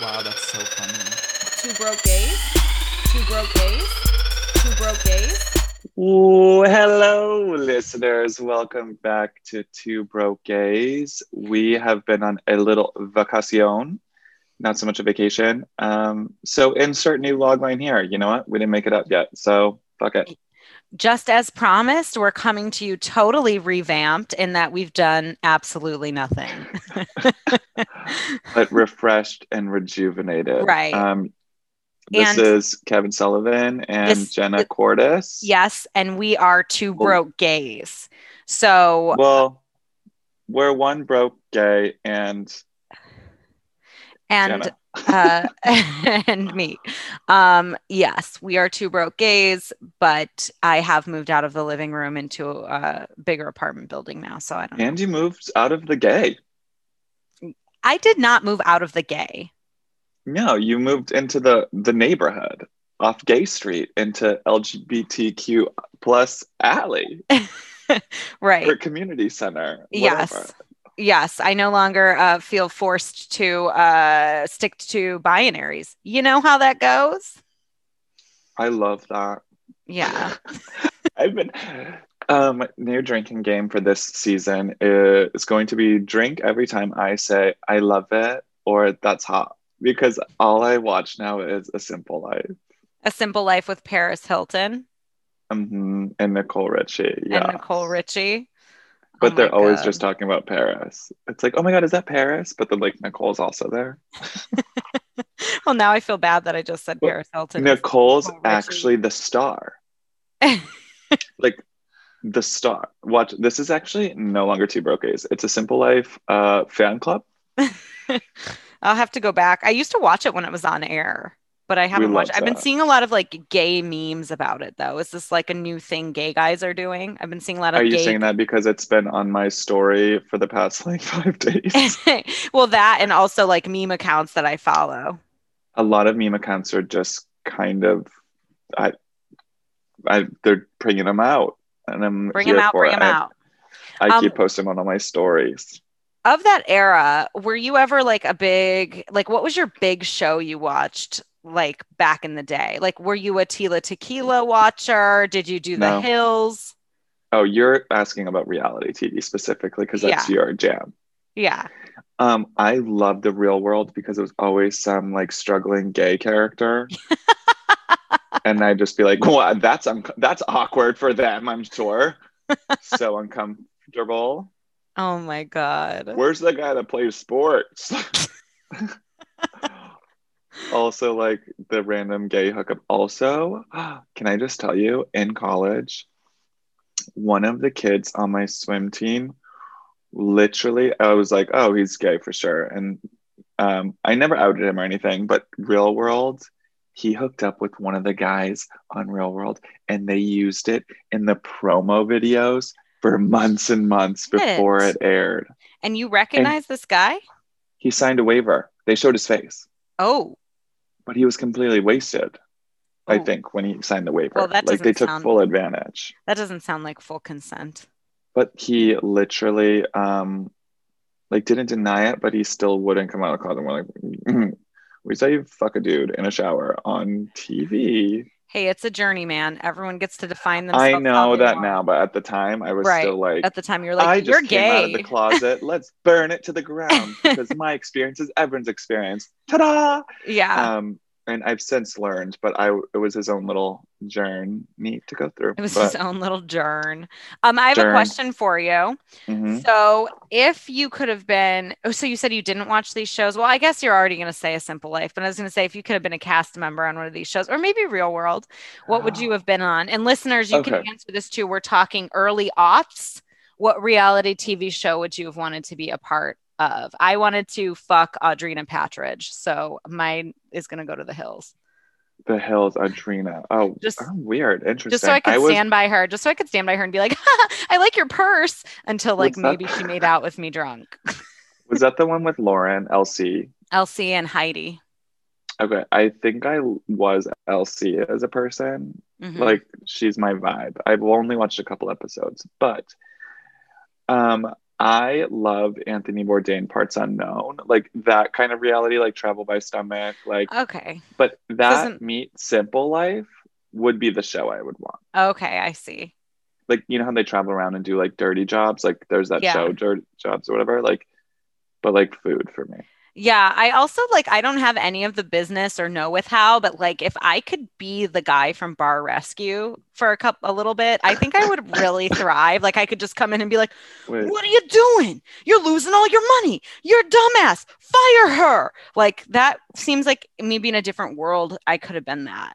Wow, that's so funny. Two broke gays. Two broke gays. Two broke gays. Ooh, hello, listeners. Welcome back to Two Broke Gays. We have been on a little vacation, not so much a vacation. Um, so insert new logline here. You know what? We didn't make it up yet, so fuck it. Just as promised, we're coming to you totally revamped in that we've done absolutely nothing. but refreshed and rejuvenated. Right. Um, this And- is Kevin Sullivan and This- Jenna Cordes. yes, and we are two broke gays. So Well, we're one broke gay and and uh, and me. Um, yes, we are two broke gays, but I have moved out of the living room into a bigger apartment building now. So I don't know. and you moved out of the gay. I did not move out of the gay. No, you moved into the the neighborhood off Gay Street into LGBTQ plus alley Right. or community center. Whatever. Yes. I no longer uh, feel forced to uh, stick to binaries. You know how that goes? I love that. Yeah. I've been um new drinking game for this season is going to be drink every time I say I love it or that's hot because all I watch now is a simple life. A Simple Life with Paris Hilton Mm-hmm. And Nicole Richie. Yeah. and Nicole Richie. But Oh they're always God. just talking about Paris. It's like, oh my God, is that Paris? But then like Nicole's also there. Well, now I feel bad that I just said Well, Paris Hilton. Nicole's Nicole actually the star. like the star. Watch this is actually no longer two broke. It's a simple life uh fan club. I'll have to go back. I used to watch it when it was on air, but I haven't watched. I've been seeing a lot of like gay memes about it though. Is this like a new thing gay guys are doing? I've been seeing a lot of Are you gay saying that because it's been on my story for the past like five days? well, that and also like meme accounts that I follow. a lot of meme accounts are just kind of I I they're bringing them out. And I'm Bring them out, bring them out. I, I keep Um, posting on all my stories. Of that era, were you ever like a big like what was your big show you watched like back in the day? Like were you a Tila Tequila watcher? Did you do the Hills? Oh, you're asking about reality TV specifically because that's your jam. Yeah. Um, I love the real world because it was always some like struggling gay character. and I'd just be like, "What? That's un- that's awkward for them, I'm sure. so uncomfortable. Oh my god. Where's the guy that plays sports? also, like the random gay hookup. Also, can I just tell you, in college, one of the kids on my swim team, literally, I was like, oh, he's gay for sure. And um, I never outed him or anything, but real world, he hooked up with one of the guys on Real World and they used it in the promo videos for months and months before Shit. it aired. And you recognize this guy? He signed a waiver. They showed his face, Oh, but he was completely wasted. I Oh. think when he signed the waiver, Well, like they took sound- full advantage. that doesn't sound like full consent. But he literally, um, like didn't deny it, but he still wouldn't come out of the closet. And we're like, "Mhm. we saw you fuck a dude in a shower on TV. Hey, it's a journey, man. Everyone gets to define themselves. I know that want. now, but at the time, I was Right. still like, At the time, you're like, I just you're came out of the closet. Let's burn it to the ground because my experience is everyone's experience. Ta-da! yeah. Um, and I've since learned, but I it was his own little journey to go through. it was but, his own little journey. Um, I have a question for you. Mhm. So, if you could have been, oh, so you said you didn't watch these shows. Well, I guess you're already going to say A Simple Life, but I was going to say if you could have been a cast member on one of these shows, or maybe Real World, what would you have been on? And listeners, you can answer this too. We're talking early aughts. What reality TV show would you have wanted to be a part of? I wanted to fuck Audrina Patridge, so mine is going to go to the hills. The Hills, Audrina. Oh, Just- oh, weird. Interesting. just so I could was, stand by her, just so I could stand by her and be like, I like your purse until like that? maybe she made out with me drunk. Was that the one with Lauren, LC? Elsie and Heidi. Okay, I think I was LC as a person. Mhm. Like she's my vibe. I've only watched a couple episodes, but um I love Anthony Bourdain Parts Unknown, like that kind of reality, like Travel by Stomach, like. Okay. But that Doesn't- meet Simple Life would be the show I would want. Okay, I see. Like you know how they travel around and do like dirty jobs, like there's that Yeah. show Dirt Jobs or whatever, like, but like food for me. Yeah, I also like I don't have any of the business or know with how, but like if I could be the guy from Bar Rescue for a cup a little bit, I think I would really thrive. Like I could just come in and be like, Wait, "What are you doing? You're losing all your money. You're a dumbass. Fire her." Like that seems like maybe in a different world I could have been that.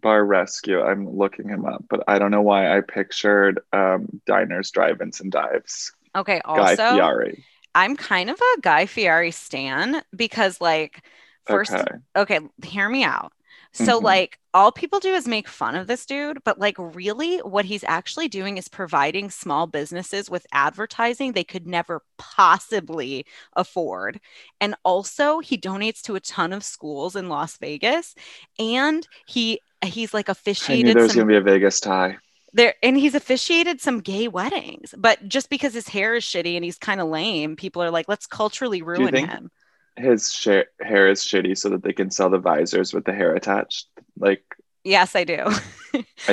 Bar Rescue. I'm looking him up, but I don't know why I pictured um, diners, drive-ins, and dives. Okay, Also, Guy Fieri. I'm kind of a Guy Fieri stan because like first Okay. okay, hear me out. So Mhm. like all people do is make fun of this dude, but like really what he's actually doing is providing small businesses with advertising they could never possibly afford. And also he donates to a ton of schools in Las Vegas and he he's like officiated I knew there was some gonna be a Vegas tie. There and he's officiated some gay weddings. But just because his hair is shitty and he's kind of lame, people are like, let's culturally ruin him. His sh- hair is shitty so that they can sell the visors with the hair attached. Like Yes, I do. I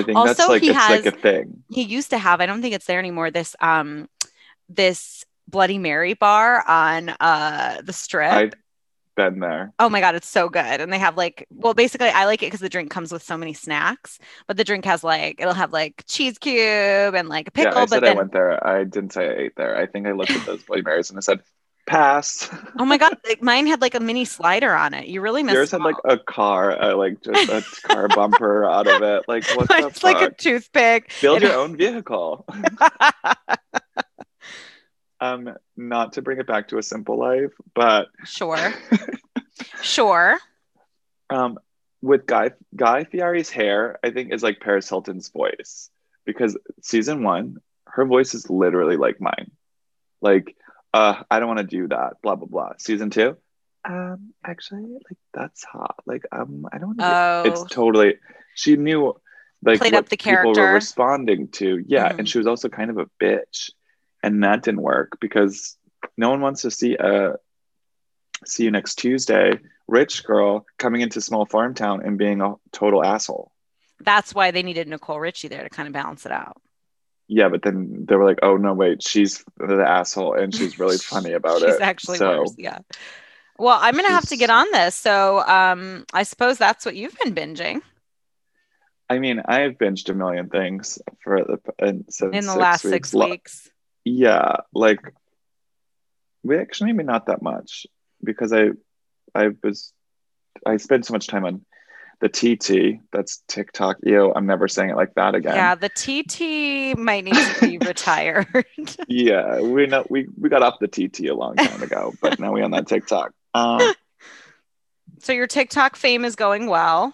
think that's Also, like he it's like a thing. he used to have i don't think it's there anymore this um this bloody mary bar on uh the strip I've been there. oh my god it's so good and they have like well basically i like it because the drink comes with so many snacks but the drink has like it'll have like cheese cube and like a pickle yeah, I but said then I went there. I didn't say I ate there. I think I looked at those Bloody Marys and I said, pass. oh my god like, mine had like a mini slider on it you really missed Yours had like a car, uh, like just a car bumper out of it. Like what it's like a toothpick Build It- your own vehicle. Um, not to bring it back to a simple life, but sure sure um, with Guy Guy Fieri's hair, I think is like Paris Hilton's voice because season one, her voice is literally like mine. Like, uh, I don't want to do that. Blah blah blah. Season two, um, actually, like that's hot. Like, um, I don't want to. oh it's totally. She knew. Like Played what up the people were responding to, yeah, Mhm. and she was also kind of a bitch, and that didn't work because no one wants to see a see you next Tuesday rich girl coming into small farm town and being a total asshole. that's why they needed nicole richie there to kind of balance it out Yeah, but then they were like, "Oh no, wait, she's the asshole, and she's really funny about She's it." She's actually so worse. Yeah. Well, I'm gonna have to get on this. So um I suppose that's what you've been binging I mean, I've binged a million things for the and since in the last weeks. six weeks. Yeah, like we actually maybe not that much because I I was I spent so much time on the TT. That's TikTok. Ew, I'm never saying it like that again. Yeah, the TT might need to be retired. Yeah, we know we we got off the TT a long time ago, but now we on that TikTok. Um, so your TikTok fame is going well.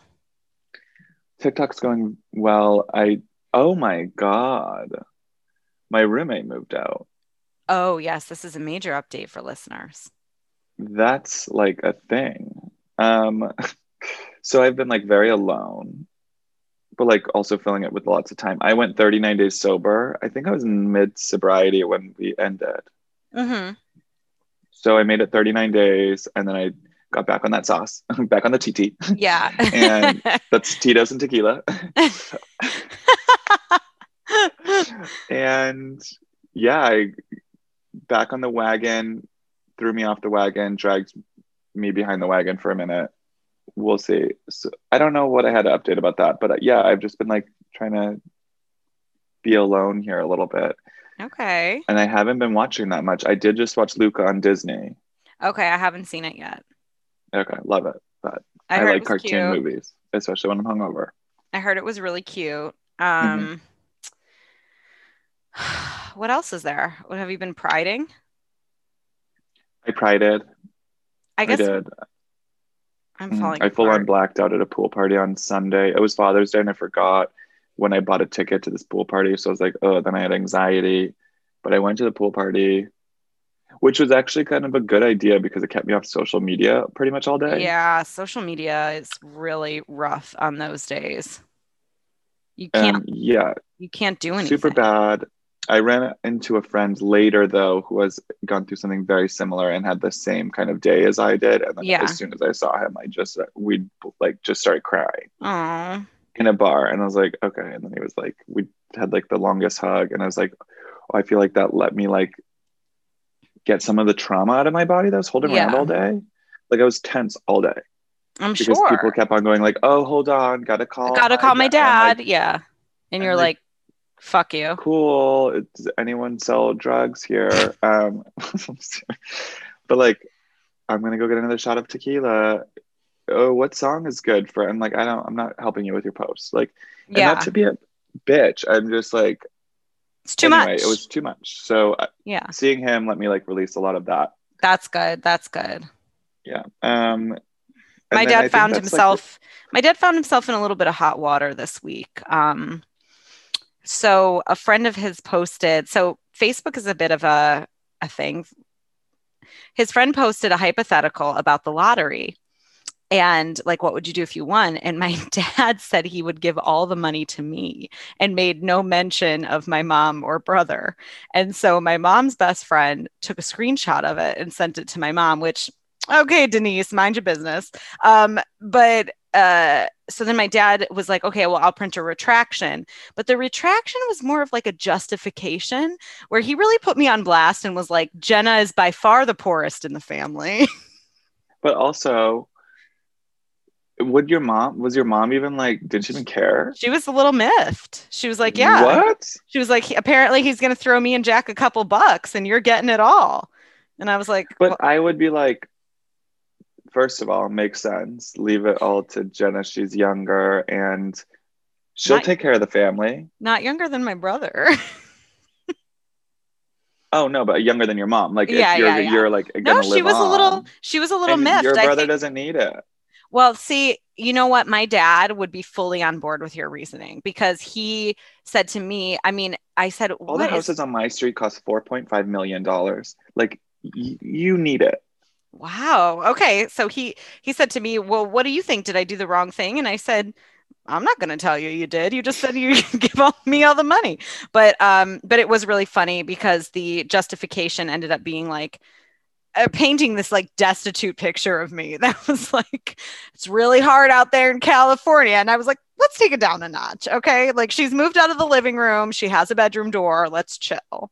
TikTok's going well. I oh my god, my roommate moved out. Oh yes, this is a major update for listeners. That's like a thing. Um, so I've been like very alone, but like also filling it with lots of time. I went 39 days sober. I think I was in mid sobriety when we ended. Mm-hmm. So I made it 39 days, and then I got back on that sauce, back on the TT. Yeah. And- That's Tito's and tequila. And yeah, I back on the wagon, threw me off the wagon, dragged me behind the wagon for a minute. We'll see. So I don't know what I had to update about that, but uh, yeah, I've just been like trying to be alone here a little bit, okay. and I haven't been watching that much. I did just watch Luca on Disney. Okay, I haven't seen it yet. Okay, love it, but I, I, like cartoon cute. movies, especially when I'm hungover. I heard it was really cute. Mm-hmm. Um, what else is there? What have you been priding? I prided. I I, guess did. I'm Mhm. falling. I full on blacked out at a pool party on Sunday. It was Father's Day and I forgot when I bought a ticket to this pool party. So I was like, oh, then I had anxiety. But I went to the pool party, which was actually kind of a good idea because it kept me off social media pretty much all day. Yeah, social media is really rough on those days. You can't And yeah, you can't do anything. super bad. I ran into a friend later though who has gone through something very similar and had the same kind of day as I did. And then Yeah. as soon as I saw him, I just uh, we like just started crying Oh, in a bar, and I was like, okay. And then he was like, we had like the longest hug, and I was like, oh, I feel like that let me like get some of the trauma out of my body that I was holding around all day. Like I was tense all day I'm because sure. people kept on going like, oh, hold on, gotta call, Gotta call my dad. like, yeah. And I'm you're like, fuck you. cool. Does anyone sell drugs here? Um, but like, I'm gonna go get another shot of tequila. Oh, what song is good for? I'm like, I don't. I'm not helping you with your posts. Like, and Yeah. not to be a bitch. I'm just like, It's too anyway, much. It was too much. So uh, yeah. seeing him let me like release a lot of that. That's good. That's good. Yeah. Um, my dad found that's, like, himself my dad found himself in a little bit of hot water this week um so a friend of his posted so facebook is a bit of a a thing. His friend posted a hypothetical about the lottery and like what would you do if you won? And my dad said he would give all the money to me and made no mention of my mom or brother. And so my mom's best friend took a screenshot of it and sent it to my mom which okay denise mind your business. Um but uh so then my dad was like okay well i'll print a retraction but the retraction was more of like a justification where he really put me on blast and was like jenna is by far the poorest in the family but also, would your mom? Was your mom even like? Did she even care? she was a little miffed she was like yeah What? she was like apparently he's going to throw me and jack a couple bucks and you're getting it all and i was like But well, I would be like, first of all, makes sense. Leave it all to Jenna. She's younger and she'll Not- take care of the family. not younger than my brother Oh no, but younger than your mom. Like Yeah, if you're yeah, yeah. you're like no she was a little she was a little miffed Your brother think- doesn't need it. Well, see, you know what? My dad would be fully on board with your reasoning because he said to me, I mean, I said, All the is- houses on my street cost four point five million dollars. Like y- you need it. Wow. Okay. So he he said to me, Well, what do you think? Did I do the wrong thing? And I said, I'm not gonna tell you you did. You just said you give all, me all the money. But um, but it was really funny because the justification ended up being like uh, painting this like destitute picture of me that was like it's really hard out there in California and I was like let's take it down a notch okay like she's moved out of the living room she has a bedroom door let's chill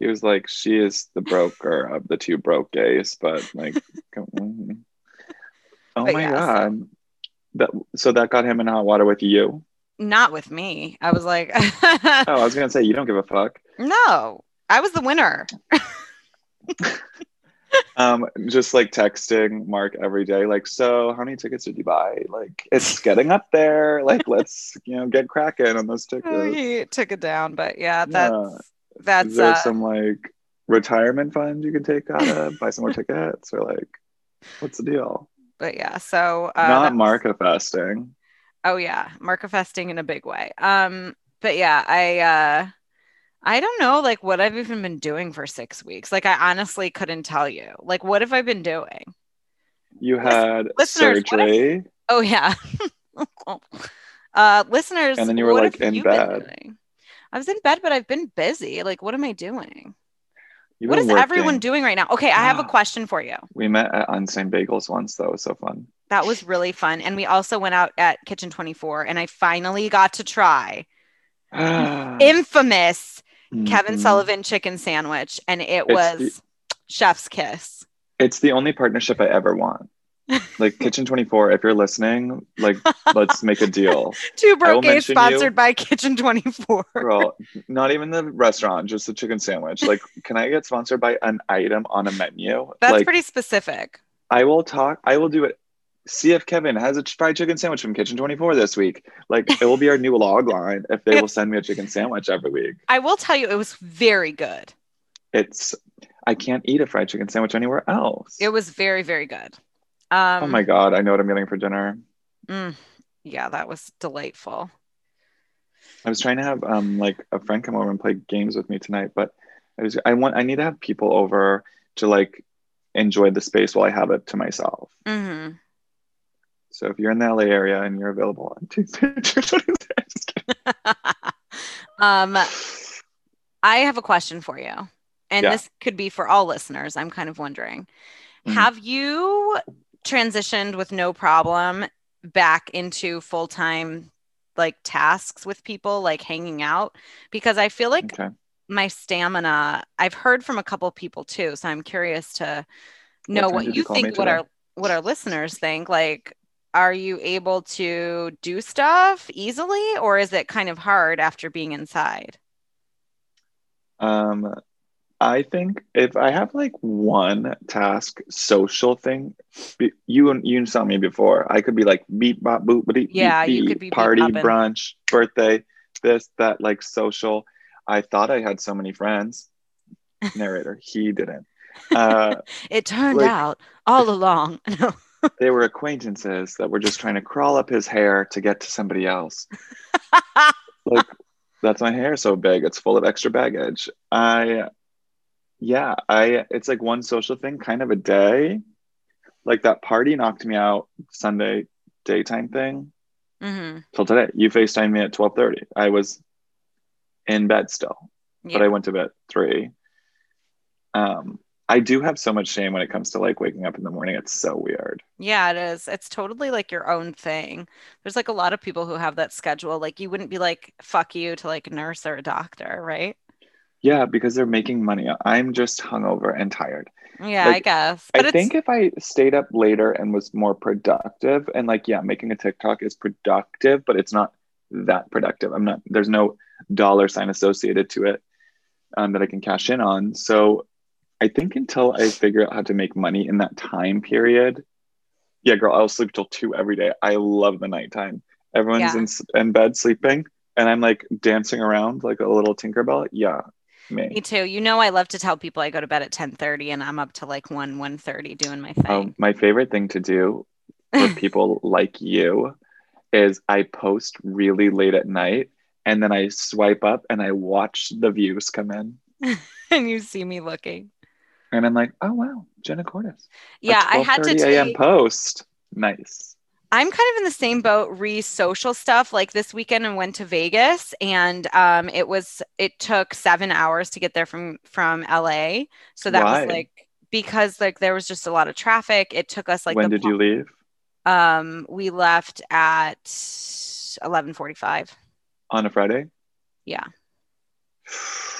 He was like, she is the broker of the two broke gays, but like, oh But my yeah, so- god. That so that got him in hot water with you. not with me I was like Oh, I was gonna say you don't give a fuck. no I was the winner Um, just like texting Mark every day, like, so how many tickets did you buy? Like, it's getting up there. Like, let's you know get cracking on those tickets. He took it down but yeah Yeah. That's Is there uh, some like retirement fund you can take out of, buy some more tickets, or like, what's the deal? but yeah so uh, Not Marka festing. Oh yeah, markafesting in a big way. Um, but yeah, I uh I don't know like what I've even been doing for six weeks. Like I honestly couldn't tell you. Like what have I been doing? You had listeners, what if- surgery. Oh yeah. uh listeners, And then you were, like, in bed. I was in bed, but I've been busy. Like, what am I doing? What is been everyone doing right now? Okay, I have a Ah. question for you. We met at Unsigned Bagels once. That was so fun. That was really fun. And we also went out at Kitchen 24 and I finally got to try infamous Kevin Mhm. Sullivan chicken sandwich, and it It's the- was chef's kiss. It's the only partnership I ever want. Like Kitchen 24, if you're listening, like let's make a deal. Two broke gays sponsored you- by Kitchen 24. Girl, not even the restaurant, just the chicken sandwich. Like, can I get sponsored by an item on a menu? That's like, pretty specific. I will talk, I will do it. See if Kevin has a fried chicken sandwich from Kitchen 24 this week. Like, it will be our new log line if they will send me a chicken sandwich every week. I will tell you, it was very good. It's, I can't eat a fried chicken sandwich anywhere else. It was very, very good. Um, oh my God, I know what I'm getting for dinner. mm, yeah, that was delightful. I was trying to have um like a friend come over and play games with me tonight, but I was I want I need to have people over to like enjoy the space while I have it to myself. hmm So if you're in the LA area and you're available on Tuesday, um, I have a question for you. And Yeah. this could be for all listeners. I'm kind of wondering. Mhm. Have you transitioned with no problem back into full-time like tasks with people like hanging out because I feel like Okay. my stamina I've heard from a couple people too so I'm curious to know time what you you call me think what our what our listeners think like are you able to do stuff easily or is it kind of hard after being inside? Um, I think if I have like one task social thing, you you saw me before. I could be like beep bop boop beep Yeah, beep, you could be party bopping. brunch birthday this that like social. I thought I had so many friends. Narrator, he didn't. Uh, It turned Like- out all along. No. they were acquaintances that were just trying to crawl up his hair to get to somebody else. like that's my hair so big it's full of extra baggage i yeah i it's like one social thing kind of a day. Like that party knocked me out sunday daytime thing. Hmm till today. You FaceTime me at 12.30 i was in bed still but i went to bed 3 um i do have so much shame when it comes to like waking up in the morning. It's so weird. Yeah, it is. It's totally like your own thing. There's like a lot of people who have that schedule. Like you wouldn't be like, fuck you to like a nurse or a doctor, right? Yeah because they're making money i'm just hungover and tired Yeah, I guess. But I it's think if I stayed up later and was more productive, and like, yeah, making a TikTok is productive, but it's not that productive. I'm not, there's no dollar sign associated to it um, that I can cash in on. So I think until I figure out how to make money in that time period, yeah, girl, I'll sleep till two every day. I love the nighttime. Everyone's Yeah. in, in bed sleeping, and I'm like dancing around like a little Tinkerbell. Yeah, me me. too. You know, I love to tell people I go to bed at 10:30 and I'm up to like 1 1:30 doing my thing. Um, my favorite thing to do for people like you is I post really late at night and then I swipe up and I watch the views come in. and you see me looking. And I'm like, oh wow, Jenna Cordes. Yeah, I had to 12:30 a.m. take post. Nice. I'm kind of in the same boat re social stuff. Like this weekend I went to Vegas and um it was it took 7 hours to get there from from LA. So that Why? was like because like there was just a lot of traffic. It took us like when did you leave? um we left at 11:45. On a Friday? Yeah.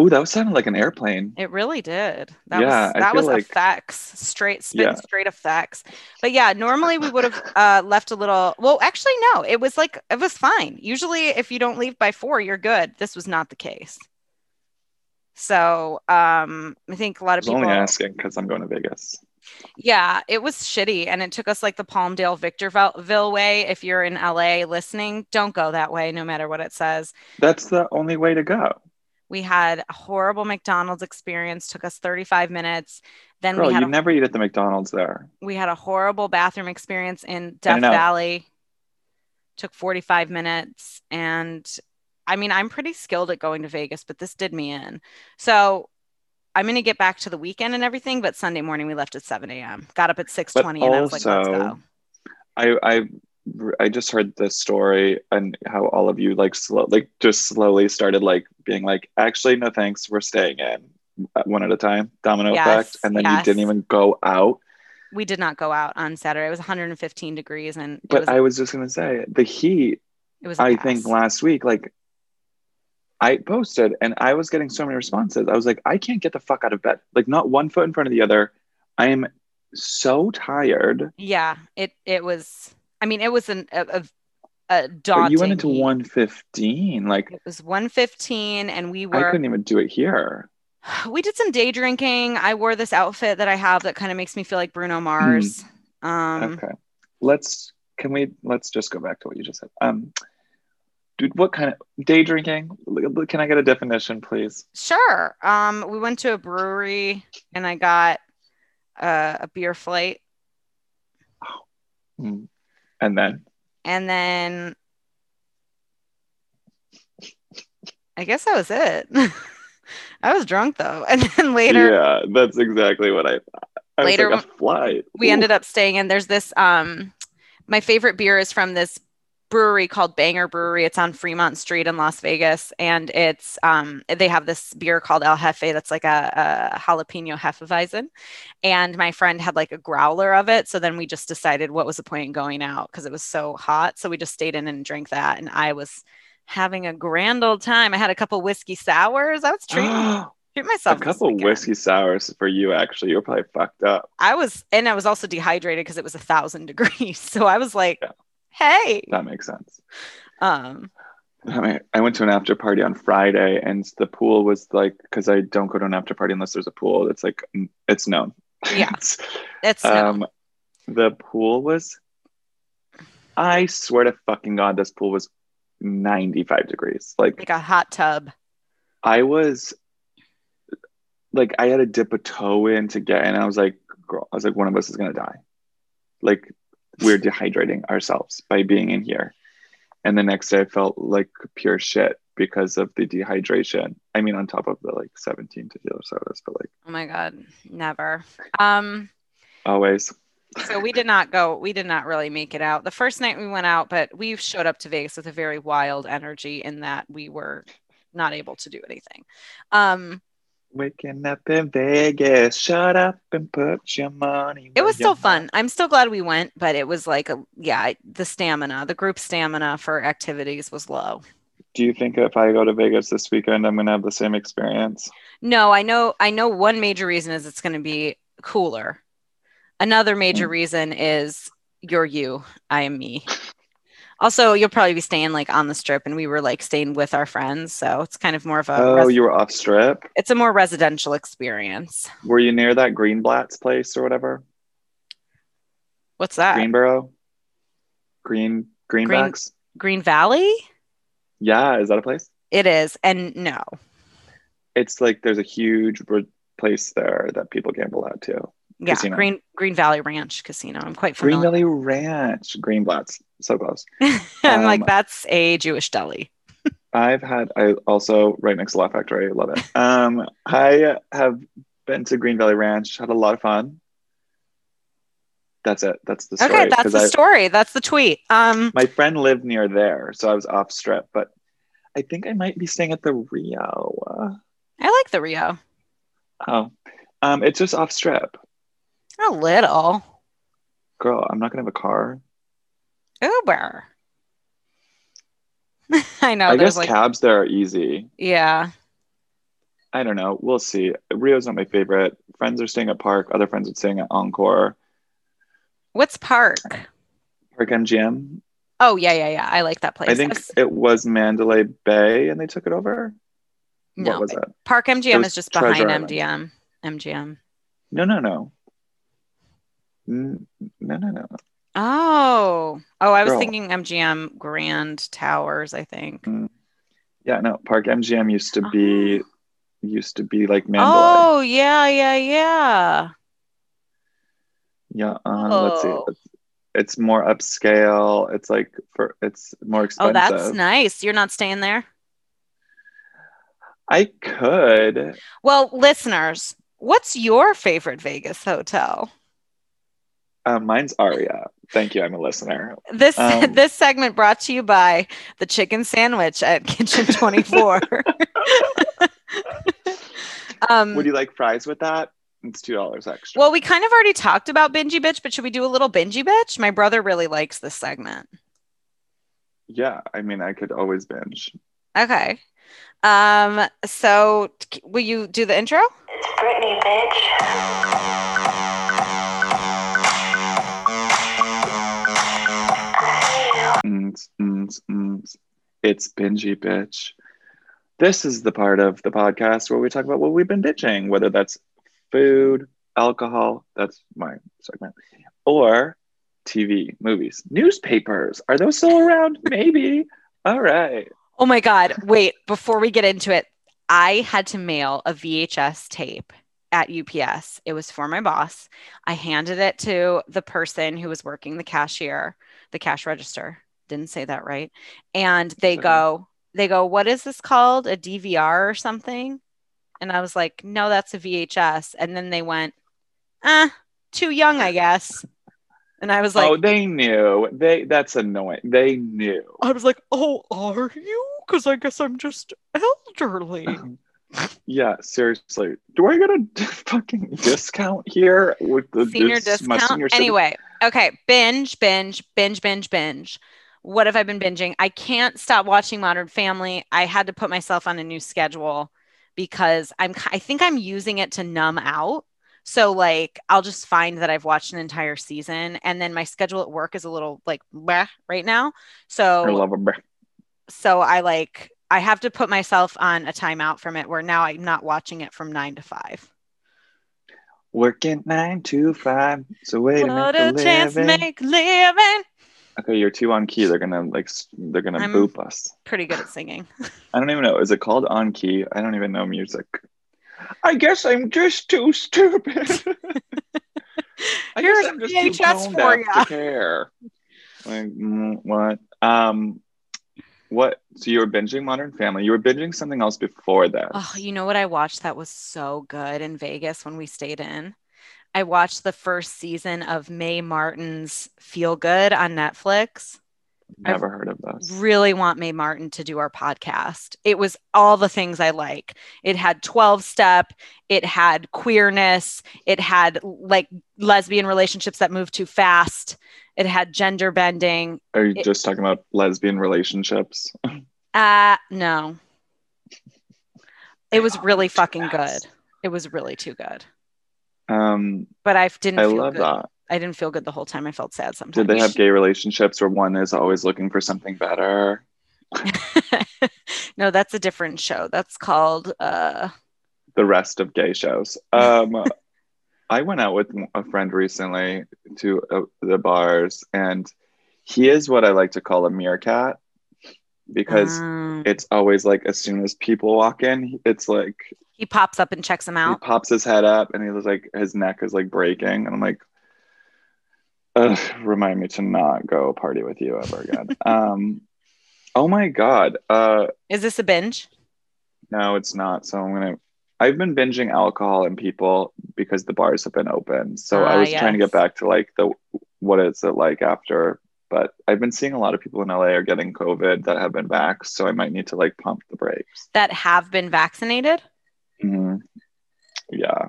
Oh, that was sounding like an airplane. It really did. That Yeah, was that was like- effects, straight spin, Yeah. straight effects. But yeah, normally we would have uh, left a little. Well, actually, no. It was like it was fine. Usually, if you don't leave by four, you're good. This was not the case. So um, I think a lot I of was people. only asking because I'm going to Vegas. Yeah, it was shitty, and it took us like the Palmdale Victorville way. If you're in LA listening, don't go that way, no matter what it says. That's the only way to go. We had a horrible McDonald's experience. Took us 35 minutes. Then Girl, we had you a never eat at the McDonald's there. we had a horrible bathroom experience in Death Valley. Took 45 minutes. And I mean, I'm pretty skilled at going to Vegas, but this did me in. So I'm going to get back to the weekend and everything. But Sunday morning, we left at 7 a.m. Got up at 6:20, and I was like, let's go. I I I just heard this story and how all of you like slow like just slowly started like being like actually no thanks we're staying in uh, one at a time. Domino Yes, effect. And then you didn't even go out. We did not go out on Saturday. It was 115 degrees, and but was, I was just gonna say the heat it was I pass. think last week like I posted and I was getting so many responses. I was like I can't get the fuck out of bed. Like not one foot in front of the other. I am so tired. Yeah, it it was. I mean, it was an, a, a, a but daunting. you went into 115 like It was 115, and we were. I couldn't even do it here we did some day drinking. I wore this outfit that I have that kind of makes me feel like Bruno Mars. Um, Okay. Let's can we let's just go back to what you just said. Um dude, what kind of day drinking? Can I get a definition, please? Sure. Um, we went to a brewery and I got uh, a beer flight, Hmm. And then and then I guess that was it. I was drunk though, and then later Yeah, that's exactly what I thought. I Later was like a flight. we ended up staying in. There's this. Um, my favorite beer is from this brewery called Banger Brewery. It's on Fremont Street in Las Vegas, and it's um, they have this beer called El Jefe that's like a, a jalapeno hefeweizen. And my friend had like a growler of it, so then we just decided what was the point in going out because it was so hot. So we just stayed in and drank that, and I was having a grand old time. I had a couple whiskey sours. I was treating. treat myself. A couple whiskey sours for you, actually. You're probably fucked up. I was, and I was also dehydrated because it was a thousand degrees. So I was like, yeah. Hey. That makes sense. Um, I, went to an after party on Friday, and the pool was like, because I don't go to an after party unless there's a pool. It's like, it's known. Yeah. it's, it's um, the pool was, I swear to fucking God, this pool was 95 degrees. Like, like a hot tub. I was like I had to dip a toe in to get in. I was like, girl, I was like, one of us is gonna die. Like we're dehydrating ourselves by being in here. And the next day I felt like pure shit because of the dehydration. I mean, on top of the like 17 tequila sodas, but like oh my god, never. Um always. so we did not go, we did not really make it out. The first night we went out, but we showed up to Vegas with a very wild energy in that we were not able to do anything. Um Waking up in Vegas, shut up and put your money. It was still fun. I'm still glad we went, but it was like a yeah, the stamina, the group stamina for activities was low. Do you think if I go to Vegas this weekend, I'm gonna have the same experience? No, I know. I know one major reason is it's gonna be cooler. Another major mm. reason is you're you, I am me. Also, you'll probably be staying like on the strip, and we were like staying with our friends, so it's kind of more of a. Oh, res- you were off strip. It's a more residential experience. Were you near that Greenblatt's place or whatever? What's that? Greenboro. Green Greenbacks. Green, Green Valley. Yeah, is that a place? It is, and no. It's like there's a huge place there that people gamble at too. Yeah, casino. Green Green Valley Ranch Casino. I'm quite familiar. Green Valley Ranch, Greenblatt's, so close. I'm um, like, that's a Jewish deli. I've had, I also right next to Laugh Factory. I love it. Um, I have been to Green Valley Ranch, had a lot of fun. That's it. That's the story. Okay, that's the I, story. That's the tweet. Um, my friend lived near there, so I was off strip, but I think I might be staying at the Rio. I like the Rio. Oh, um, it's just off strip. A little. Girl, I'm not gonna have a car. Uber. I know. I guess like... cabs there are easy. Yeah. I don't know. We'll see. Rio's not my favorite. Friends are staying at Park. Other friends are staying at Encore. What's Park? Park MGM. Oh yeah, yeah, yeah. I like that place. I think was... it was Mandalay Bay, and they took it over. No, what was it? Park MGM is just behind MGM. MGM. No, no, no. No, no, no. Oh, oh, I was Girl. thinking MGM Grand Towers. I think. Mm. Yeah, no. Park MGM used to be oh. used to be like Mandalay. Oh yeah, yeah, yeah. Yeah. Um, oh. Let's see. Oh. It's, it's more upscale. It's like for it's more expensive. Oh, that's nice. You're not staying there. I could. Well, listeners, what's your favorite Vegas hotel? Uh, mine's Aria. Thank you. I'm a listener. This um, this segment brought to you by the chicken sandwich at Kitchen 24. um, Would you like fries with that? It's two dollars extra. Well, we kind of already talked about Bingy Bitch, but should we do a little Bingy Bitch? My brother really likes this segment. Yeah, I mean, I could always binge. Okay. Um. So, will you do the intro? It's Britney, bitch. It's bingy bitch. This is the part of the podcast where we talk about what we've been bitching, whether that's food, alcohol, that's my segment, or TV, movies, newspapers. Are those still around? Maybe. All right. Oh my God. Wait, before we get into it, I had to mail a VHS tape at UPS. It was for my boss. I handed it to the person who was working the cashier, the cash register didn't say that right. And they okay. go, they go, what is this called? A DVR or something? And I was like, no, that's a VHS. And then they went, ah, too young, I guess. And I was like, oh, they knew. They that's annoying. They knew. I was like, oh, are you? Because I guess I'm just elderly. Yeah, seriously. Do I get a fucking discount here with the senior this- my discount. senior anyway, okay, binge, binge, binge, binge, binge. What have I been binging? I can't stop watching Modern Family. I had to put myself on a new schedule because I'm I think I'm using it to numb out. So like I'll just find that I've watched an entire season and then my schedule at work is a little like bleh right now. So I love 'em. so I like I have to put myself on a timeout from it where now I'm not watching it from 9 to 5. Working nine to five. So wait What a a minute. chance to living. make a living. Okay, you're two on key. They're gonna like they're gonna I'm- boop us. Pretty good at singing. I don't even know. Is it called on key? I don't even know music. I guess I'm just too stupid. I Here's guess I'm just VHS too for ya. to care. Like mm, what? Um, what? So you were binging Modern Family. You were binging something else before that. Oh, you know what I watched that was so good in Vegas when we stayed in? I watched the first season of Mae Martin's Feel Good on Netflix. Never heard of this. Really want Mae Martin to do our podcast. It was all the things I like. It had 12 step, it had queerness, it had like lesbian relationships that move too fast, it had gender bending. Are you it- just talking about lesbian relationships? Uh no. It was really fucking good. It was really too good. Um, But I didn't I feel love good. that. I didn't feel good the whole time. I felt sad sometimes. Did they have gay relationships where one is always looking for something better? no, that's a different show. That's called uh The rest of gay shows. Um, I went out with a friend recently to uh, the bars, and he is what I like to call a meerkat because um, it's always like as soon as people walk in, it's like he pops up and checks them out. he pops his head up and he was like his neck is like breaking, and I'm like. Ugh, remind me to not go party with you ever again. um, oh my god. Uh, Is this a binge? No, it's not. So I'm gonna. I've been binging alcohol and people because the bars have been open. So I Ah, was trying to get back to like the what is it like after. But I've been seeing a lot of people in LA are getting COVID that have been back. So I might need to like pump the brakes. That have been vaccinated? Mhm. Yeah,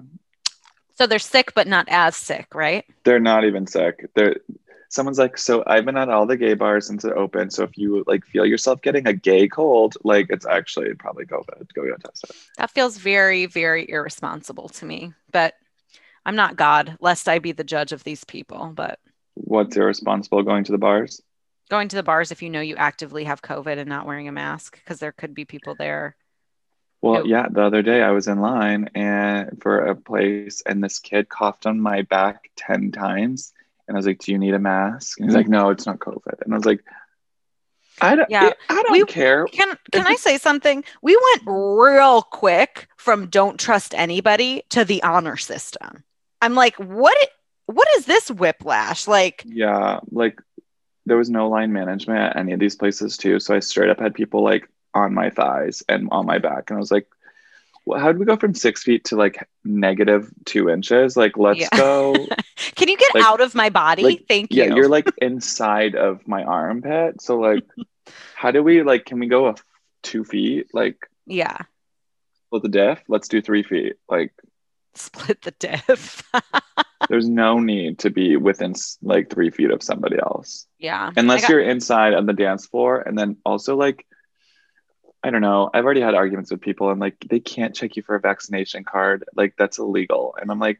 So they're sick but not as sick, right? they're not even sick. They're. Someone's like, so I've been at all the gay bars since it opened. So if you like feel yourself getting a gay cold, like it's actually probably COVID. Go get tested. That feels very, very irresponsible to me. But I'm not God, lest I be the judge of these people. But What's irresponsible going to the bars? going to the bars if you know you actively have COVID and not wearing a mask, because there could be people there. Well, yeah, the other day I was in line and for a place and this kid coughed on my back 10 times and I was like, "Do you need a mask?" And he's like, "No, it's not COVID." And I was like, "I don't Yeah. I don't We- care." Can can I say something? We went real quick from don't trust anybody to the honor system. I'm like, what what is this whiplash? Like, Yeah, like there was no line management at any of these places too, so I straight up had people like on my thighs and on my back and I was like, well, how did we go from six feet to like negative two inches? Like, let's Yeah. go. can you get Like- out of my body? like, Thank you. Yeah, you're like inside of my armpit. So like, how do we like? Can we go a f- two feet? Like, yeah. split the diff. Let's do three feet. Like, Split the diff. there's no need to be within like three feet of somebody else, yeah. unless got- you're inside on the dance floor. And then also like, I don't know. I've already had arguments with people, and like, they can't check you for a vaccination card. Like, that's illegal. And I'm like.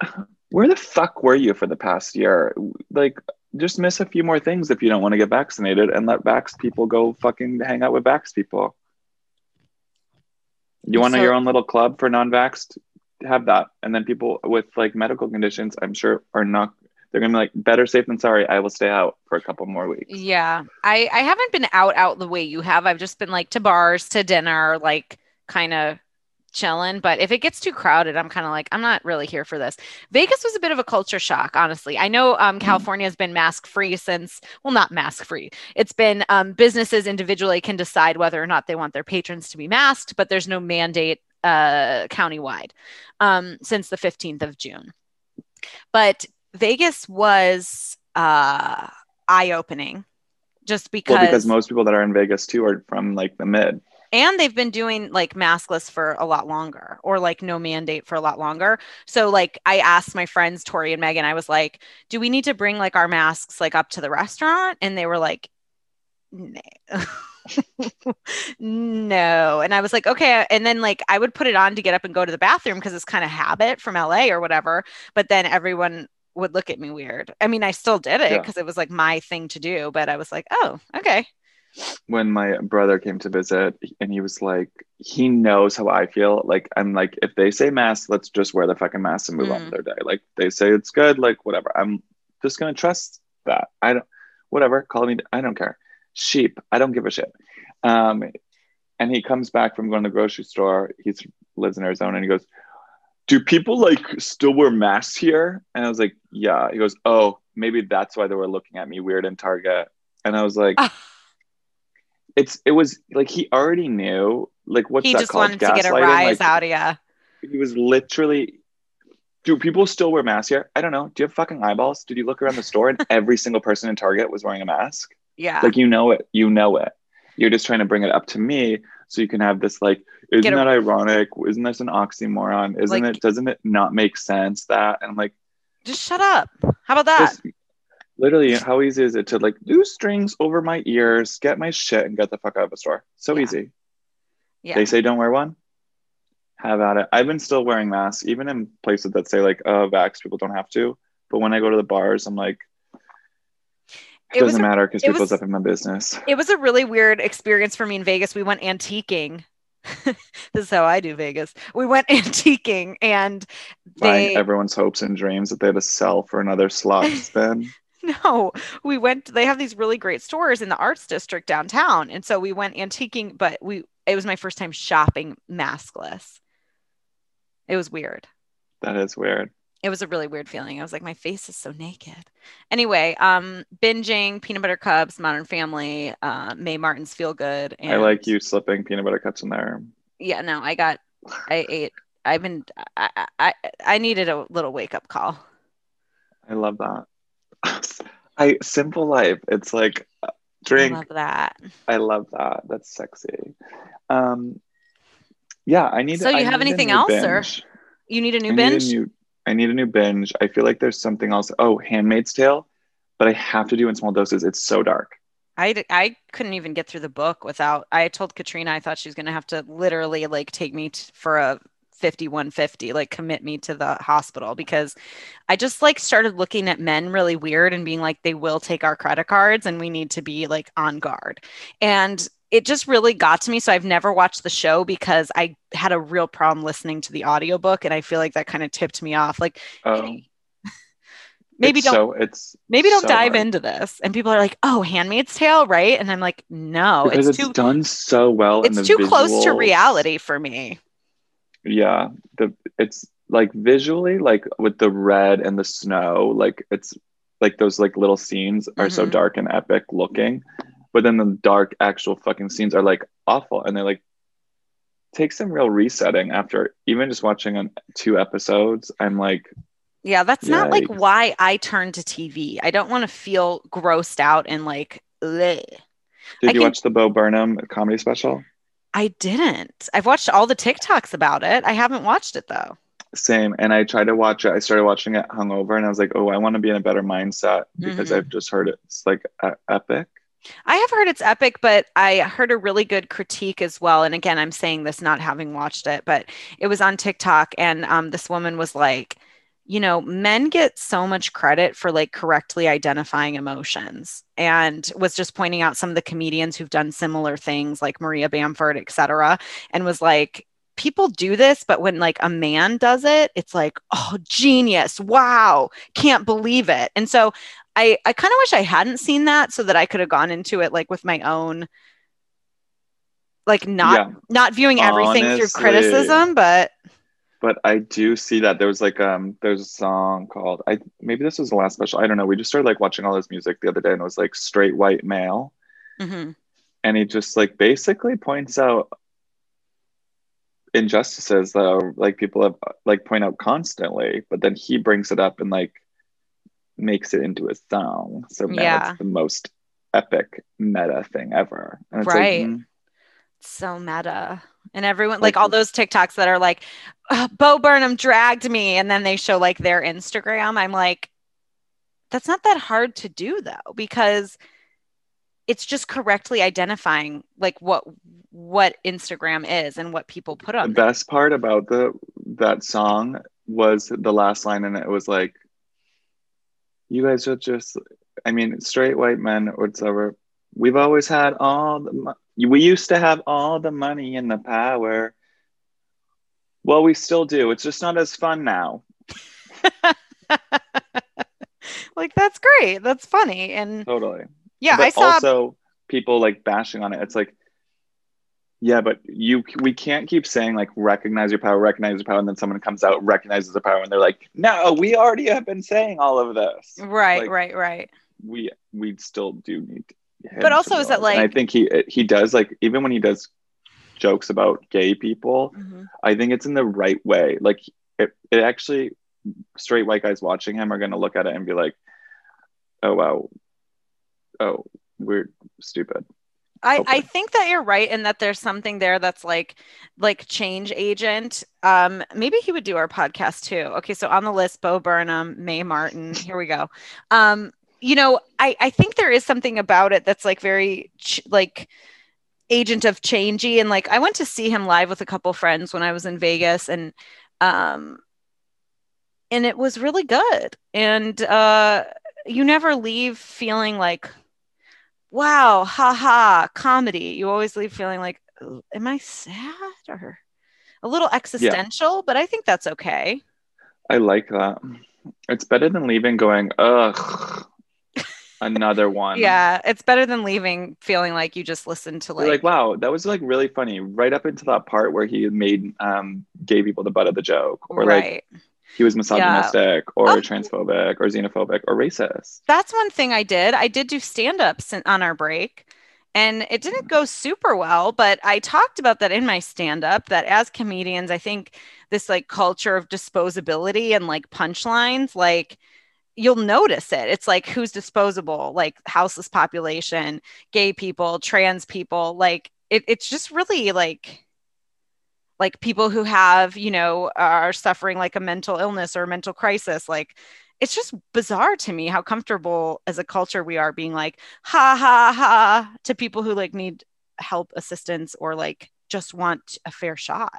Where the fuck were you for the past year? Like, just miss a few more things if you don't want to get vaccinated and let vax people go fucking hang out with vax people. You want So- your own little club for non-vaxxed? Have that. And then people with like medical conditions, I'm sure are not they're gonna be like better safe than sorry. I will stay out for a couple more weeks. Yeah. I I haven't been out out the way you have. I've just been like to bars, to dinner, like kind of chilling. But if it gets too crowded, I'm kind of like, I'm not really here for this. Vegas was a bit of a culture shock, honestly. I know um, California has been mask free since, well, not mask free. It's been um, businesses individually can decide whether or not they want their patrons to be masked, but there's no mandate uh, countywide um, since the 15th of June. but Vegas was uh eye opening just because, Well, because most people that are in Vegas too are from like the mid. and they've been doing like maskless for a lot longer or like no mandate for a lot longer. So like I asked my friends Tori and Megan, I was like, do we need to bring like our masks like up to the restaurant? And they were like, no. no. And I was like, okay. And then like I would put it on to get up and go to the bathroom because it's kind of habit from LA or whatever. But then everyone would look at me weird. I mean, I still did it Yeah. because it was like my thing to do, but I was like, oh, okay. when my brother came to visit and he was like he knows how i feel like i'm like if they say mask let's just wear the fucking mask and move on Mm. with their day like they say it's good like whatever i'm just gonna trust that i don't whatever call me i don't care sheep. I don't give a shit. Um and he comes back from going to the grocery store. He's lives in arizona and he goes do people like still wear masks here? And i was like yeah. He goes oh maybe that's why they were looking at me weird in target. And i was like Ah. it's it was like he already knew like what's he that just called? wanted to get a Gaslighting? rise like, out of you. he was literally do people still wear masks here? I don't know. Do you have fucking eyeballs? Did you look around the store and every single person in target was wearing a mask Yeah. like you know it you know it you're just trying to bring it up to me so you can have this like isn't a- that ironic isn't this an oxymoron isn't Like- it doesn't it not make sense that and i'm like just shut up. How about that? just literally how easy is it to like do strings over my ears get my shit and get the fuck out of the store so Yeah. easy yeah. they say don't wear one have at it i've been still wearing masks even in places that say like oh vax people don't have to but when i go to the bars i'm like it, doesn't matter because it people's was- up in my business it was a really weird experience for me in Vegas. We went antiquing. this is how I do Vegas. We went antiquing and buying they everyone's hopes and dreams that they had to sell for another slot spin no, we went they have these really great stores in the arts district downtown. And so we went antiquing, but we it was my first time shopping maskless. It was weird. that is weird it was a really weird feeling. I was like, my face is so naked. Anyway, um, binging Peanut Butter Cups, Modern Family, uh, Mae Martin's Feel Good. And i like you slipping peanut butter cups in there Yeah, no, I got, I ate. I've been, I, I, I- needed a little wake up call. i love that i simple life it's like drink. I love that. I love that. That's sexy. Um, yeah, I need. So you I have anything else, or. You need a new I need a binge. new- I need a new binge. I feel like there's something else. Oh, Handmaid's Tale, but I have to do in small doses. It's so dark. I, I couldn't even get through the book without. I told Katrina I thought she was going to have to literally like take me t- for a 5150, like commit me to the hospital because I just like started looking at men really weird and being like, they will take our credit cards and we need to be like on guard. And it just really got to me. So I've never watched the show because I had a real problem listening to the audiobook. And I feel like that kind of tipped me off. Like, Oh, maybe don't So it's maybe don't so dive hard. into this and people are like oh handmaid's tale right and i'm like no because it's, it's, too done so well. it's too close to reality for me Yeah, the it's like visually, like with the red and the snow, like it's like those like little scenes are so Mhm. dark and epic looking, but then the dark actual fucking scenes are like awful, and they like take some real resetting after even just watching on two episodes. I'm like, yeah that's not like why i turn to tv i don't want to feel grossed out and like bleh. did I you can- watch the Bo Burnham comedy special? i didn't i've watched all the tiktoks about it i haven't watched it though Same, and I tried to watch it. I started watching it hungover, and I was like, oh, I want to be in a better mindset because Mhm. I've just heard it's like e- epic. I have heard it's epic, but I heard a really good critique as well. And again, I'm saying this not having watched it, but it was on TikTok, and um, this woman was like, you know, men get so much credit for like correctly identifying emotions, and was just pointing out some of the comedians who've done similar things, like Maria Bamford, et cetera, and was like. People do this, but when like a man does it, it's like, oh, genius. Wow. Can't believe it. And so I, I kind of wish I hadn't seen that so that I could have gone into it like with my own like not Yeah. not viewing everything Honestly. through criticism, but but I do see that there was like um there's a song called I maybe this was the last special I don't know we just started like watching all this music the other day and it was like straight white male mhm. and he just like basically points out injustices that like people have like point out constantly, but then he brings it up and like makes it into a song. So now Yeah. it's the most epic meta thing ever. And it's Right. like, mm, so meta and everyone Like- like all those tiktoks that are like "Uh, bo burnham dragged me and then they show like their instagram i'm like that's not that hard to do though because it's just correctly identifying like what what instagram is and what people put the on there. best part about the that song was the last line and it was like you guys are just i mean straight white men or whatever. we've always had all the mo- we used to have all the money and the power. Well we still do. It's just not as fun now. Like that's great. That's funny. And totally yeah but i saw also people like bashing on it. It's like yeah but you we can't keep saying like recognize your power recognize your power and then someone comes out recognizes the power and they're like no we already have been saying all of this. Right like- right right. we we still do need But also is that, like? and i think he he does like even when he does jokes about gay people Mhm. i think it's in the right way. Like it, it actually straight white guys watching him are going to look at it and be like oh wow oh we're stupid I, I think that you're right and that there's something there that's like like change agent. Um, maybe he would do our podcast too. Okay, so on the list, Bo Burnham, Mae Martin. Here we go. Um, you know, I I think there is something about it that's like very ch- like agent of changey and like I went to see him live with a couple friends when I was in Vegas and um and it was really good. And uh you never leave feeling like wow, haha, comedy. You always leave feeling like, "Oh, am I sad or a little existential? But I think that's okay. i like that it's better than leaving going ugh another one Yeah, it's better than leaving feeling like you just listened to You're like, like, wow, that was like really funny. Right up into that part where he made um gay people the butt of the joke, or like right. He was misogynistic, or Oh. transphobic, or xenophobic, or racist. That's one thing I did. I did do stand ups on our break. And it didn't go super well, but I talked about that in my stand up that as comedians, I think this like culture of disposability and like punchlines, like you'll notice it. It's like who's disposable, like houseless population, gay people, trans people, like it, it's just really like like people who have, you know, are suffering like a mental illness or a mental crisis, like it's just bizarre to me how comfortable as a culture we are being like ha ha ha to people who like need help assistance or like just want a fair shot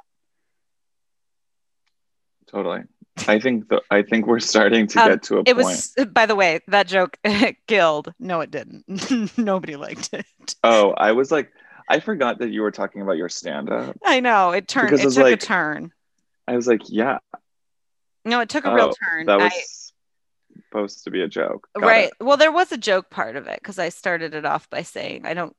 Totally. I think the, I think we're starting to Um, get to a it point. was by the way that joke killed no it didn't nobody liked it Oh, I was like, I forgot that you were talking about your stand-up. i know it turned Because it it's took like- a turn I was like, yeah, no it took a real Oh, turn that was I, supposed to be a joke. Got right it. well there was a joke part of it because i started it off by saying i don't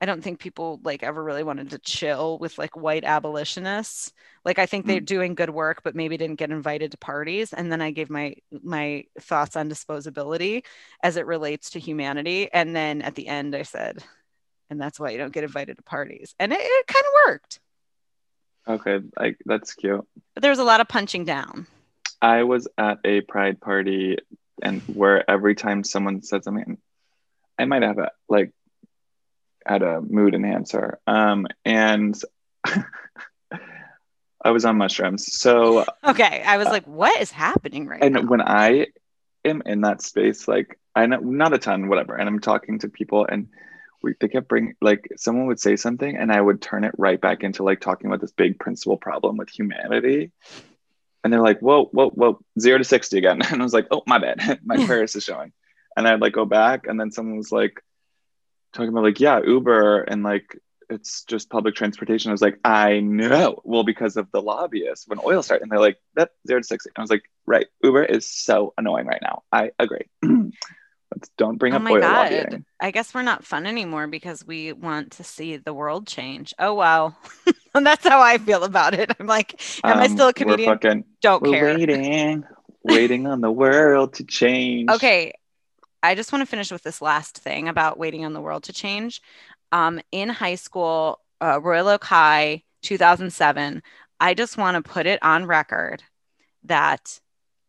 i don't think people like ever really wanted to chill with like white abolitionists like i think they're Mm. doing good work but maybe didn't get invited to parties and then i gave my my thoughts on disposability as it relates to humanity and then at the end i said and that's why you don't get invited to parties and it, it kind of worked Okay, like that's cute. but there was a lot of punching down I was at a pride party and where every time someone said something, I might have a like had a mood enhancer. Um and I was on mushrooms. So okay i was like what is happening right and now when I am in that space, like I know not a ton, whatever, and I'm talking to people and we they kept bringing like someone would say something and I would turn it right back into like talking about this big principal problem with humanity. And they're like, whoa, whoa, whoa, zero to 60 again. And I was like, oh, my bad. my Paris is showing. And I'd like go back. And then someone was like talking about like, yeah, Uber and like it's just public transportation. I was like, I know. Well, because of the lobbyists when oil started, and they're like, that zero to 60. I was like, right, Uber is so annoying right now. I agree. Let's don't bring Oh up my oil God. lobbying. I guess we're not fun anymore because we want to see the world change. Oh wow. and that's how I feel about it. I'm like, am I Um, still a we're comedian? fucking, Don't we're care. waiting, waiting on the world to change. Okay. I just want to finish with this last thing about waiting on the world to change. Um, in high school, uh, Royal Oak High, 2007, I just want to put it on record that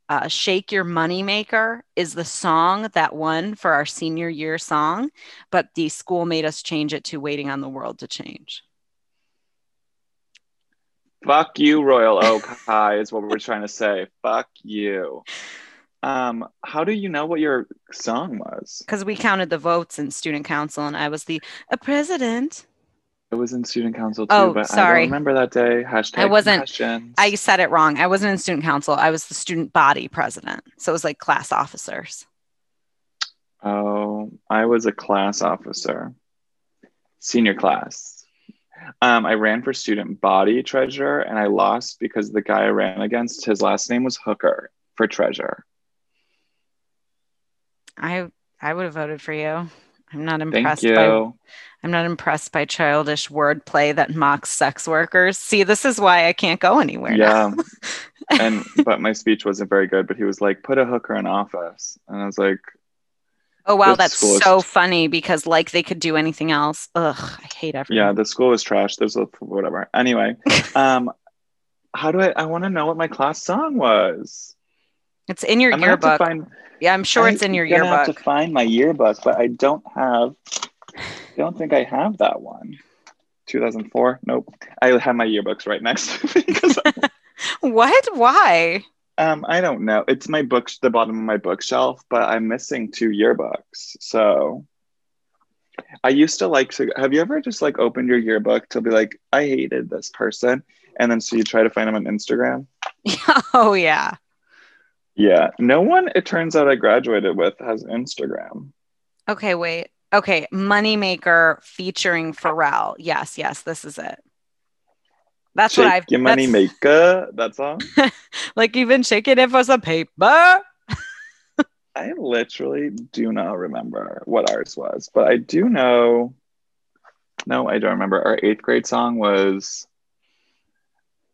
uh, Shake Your Money Maker is the song that won for our senior year song, but the school made us change it to Waiting on the World to Change. Fuck you, Royal Oak High, is what we're trying to say. Fuck you. Um, how do you know what your song was? Because we counted the votes in student council and I was the a president. It was in student council too, Oh, but I don't remember that day. Hashtag I wasn't-. I said it wrong. I wasn't in student council. I was the student body president. So it was like class officers. Oh, I was a class officer, senior class. Um, I ran for student body treasurer and I lost because the guy I ran against, his last name was Hooker for treasurer. I I would have voted for you. I'm not Thank impressed you. by I'm not impressed by childish wordplay that mocks sex workers. See, this is why I can't go anywhere. Yeah. and but my speech wasn't very good, but he was like, put a hooker in office. And I was like, Oh wow, that's is- so funny because like they could do anything else. Ugh, I hate everything. yeah, the school is trash. There's a whatever. Anyway, um, how do I I want to know what my class song was? It's in your I'm gonna have to yearbook. find yeah, I'm sure it's in your yearbook. I'm gonna have to find my yearbook, but I don't have. I don't think I have that one. 2004. Nope. I have my yearbooks right next to me What? Why? um I don't know. It's my books, the bottom of my bookshelf, but I'm missing two yearbooks. So I used to like to. Have you ever just like opened your yearbook to be like, I hated this person, and then so you try to find them on Instagram? oh yeah. Yeah. No one. It turns out I graduated with has Instagram. Okay, wait. Okay, Moneymaker featuring Pharrell. Yes, yes, this is it. That's Shake what I've your money maker. That song. like even shaking it for some paper. I literally do not remember what ours was, but I do know. No, I don't remember. Our eighth grade song was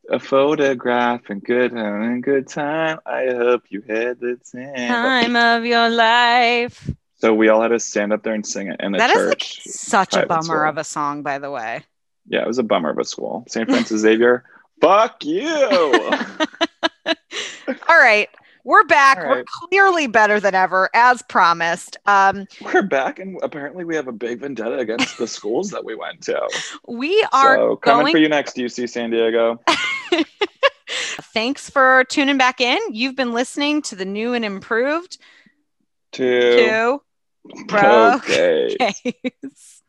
a photograph and good and good time. I hope you had the time. Time of your life. So we all had to stand up there and sing it in a That is like church. such a bummer of a song, by the way. Yeah, it was a bummer of a school. St. Francis Xavier. Fuck you. All right. We're back. All We're clearly better than ever, as promised. Um, We're back, and apparently we have a big vendetta against the schools that we went to. we are so coming going for you next, UC San Diego. Thanks for tuning back in. You've been listening to the new and improved Two. two broke Okay. case.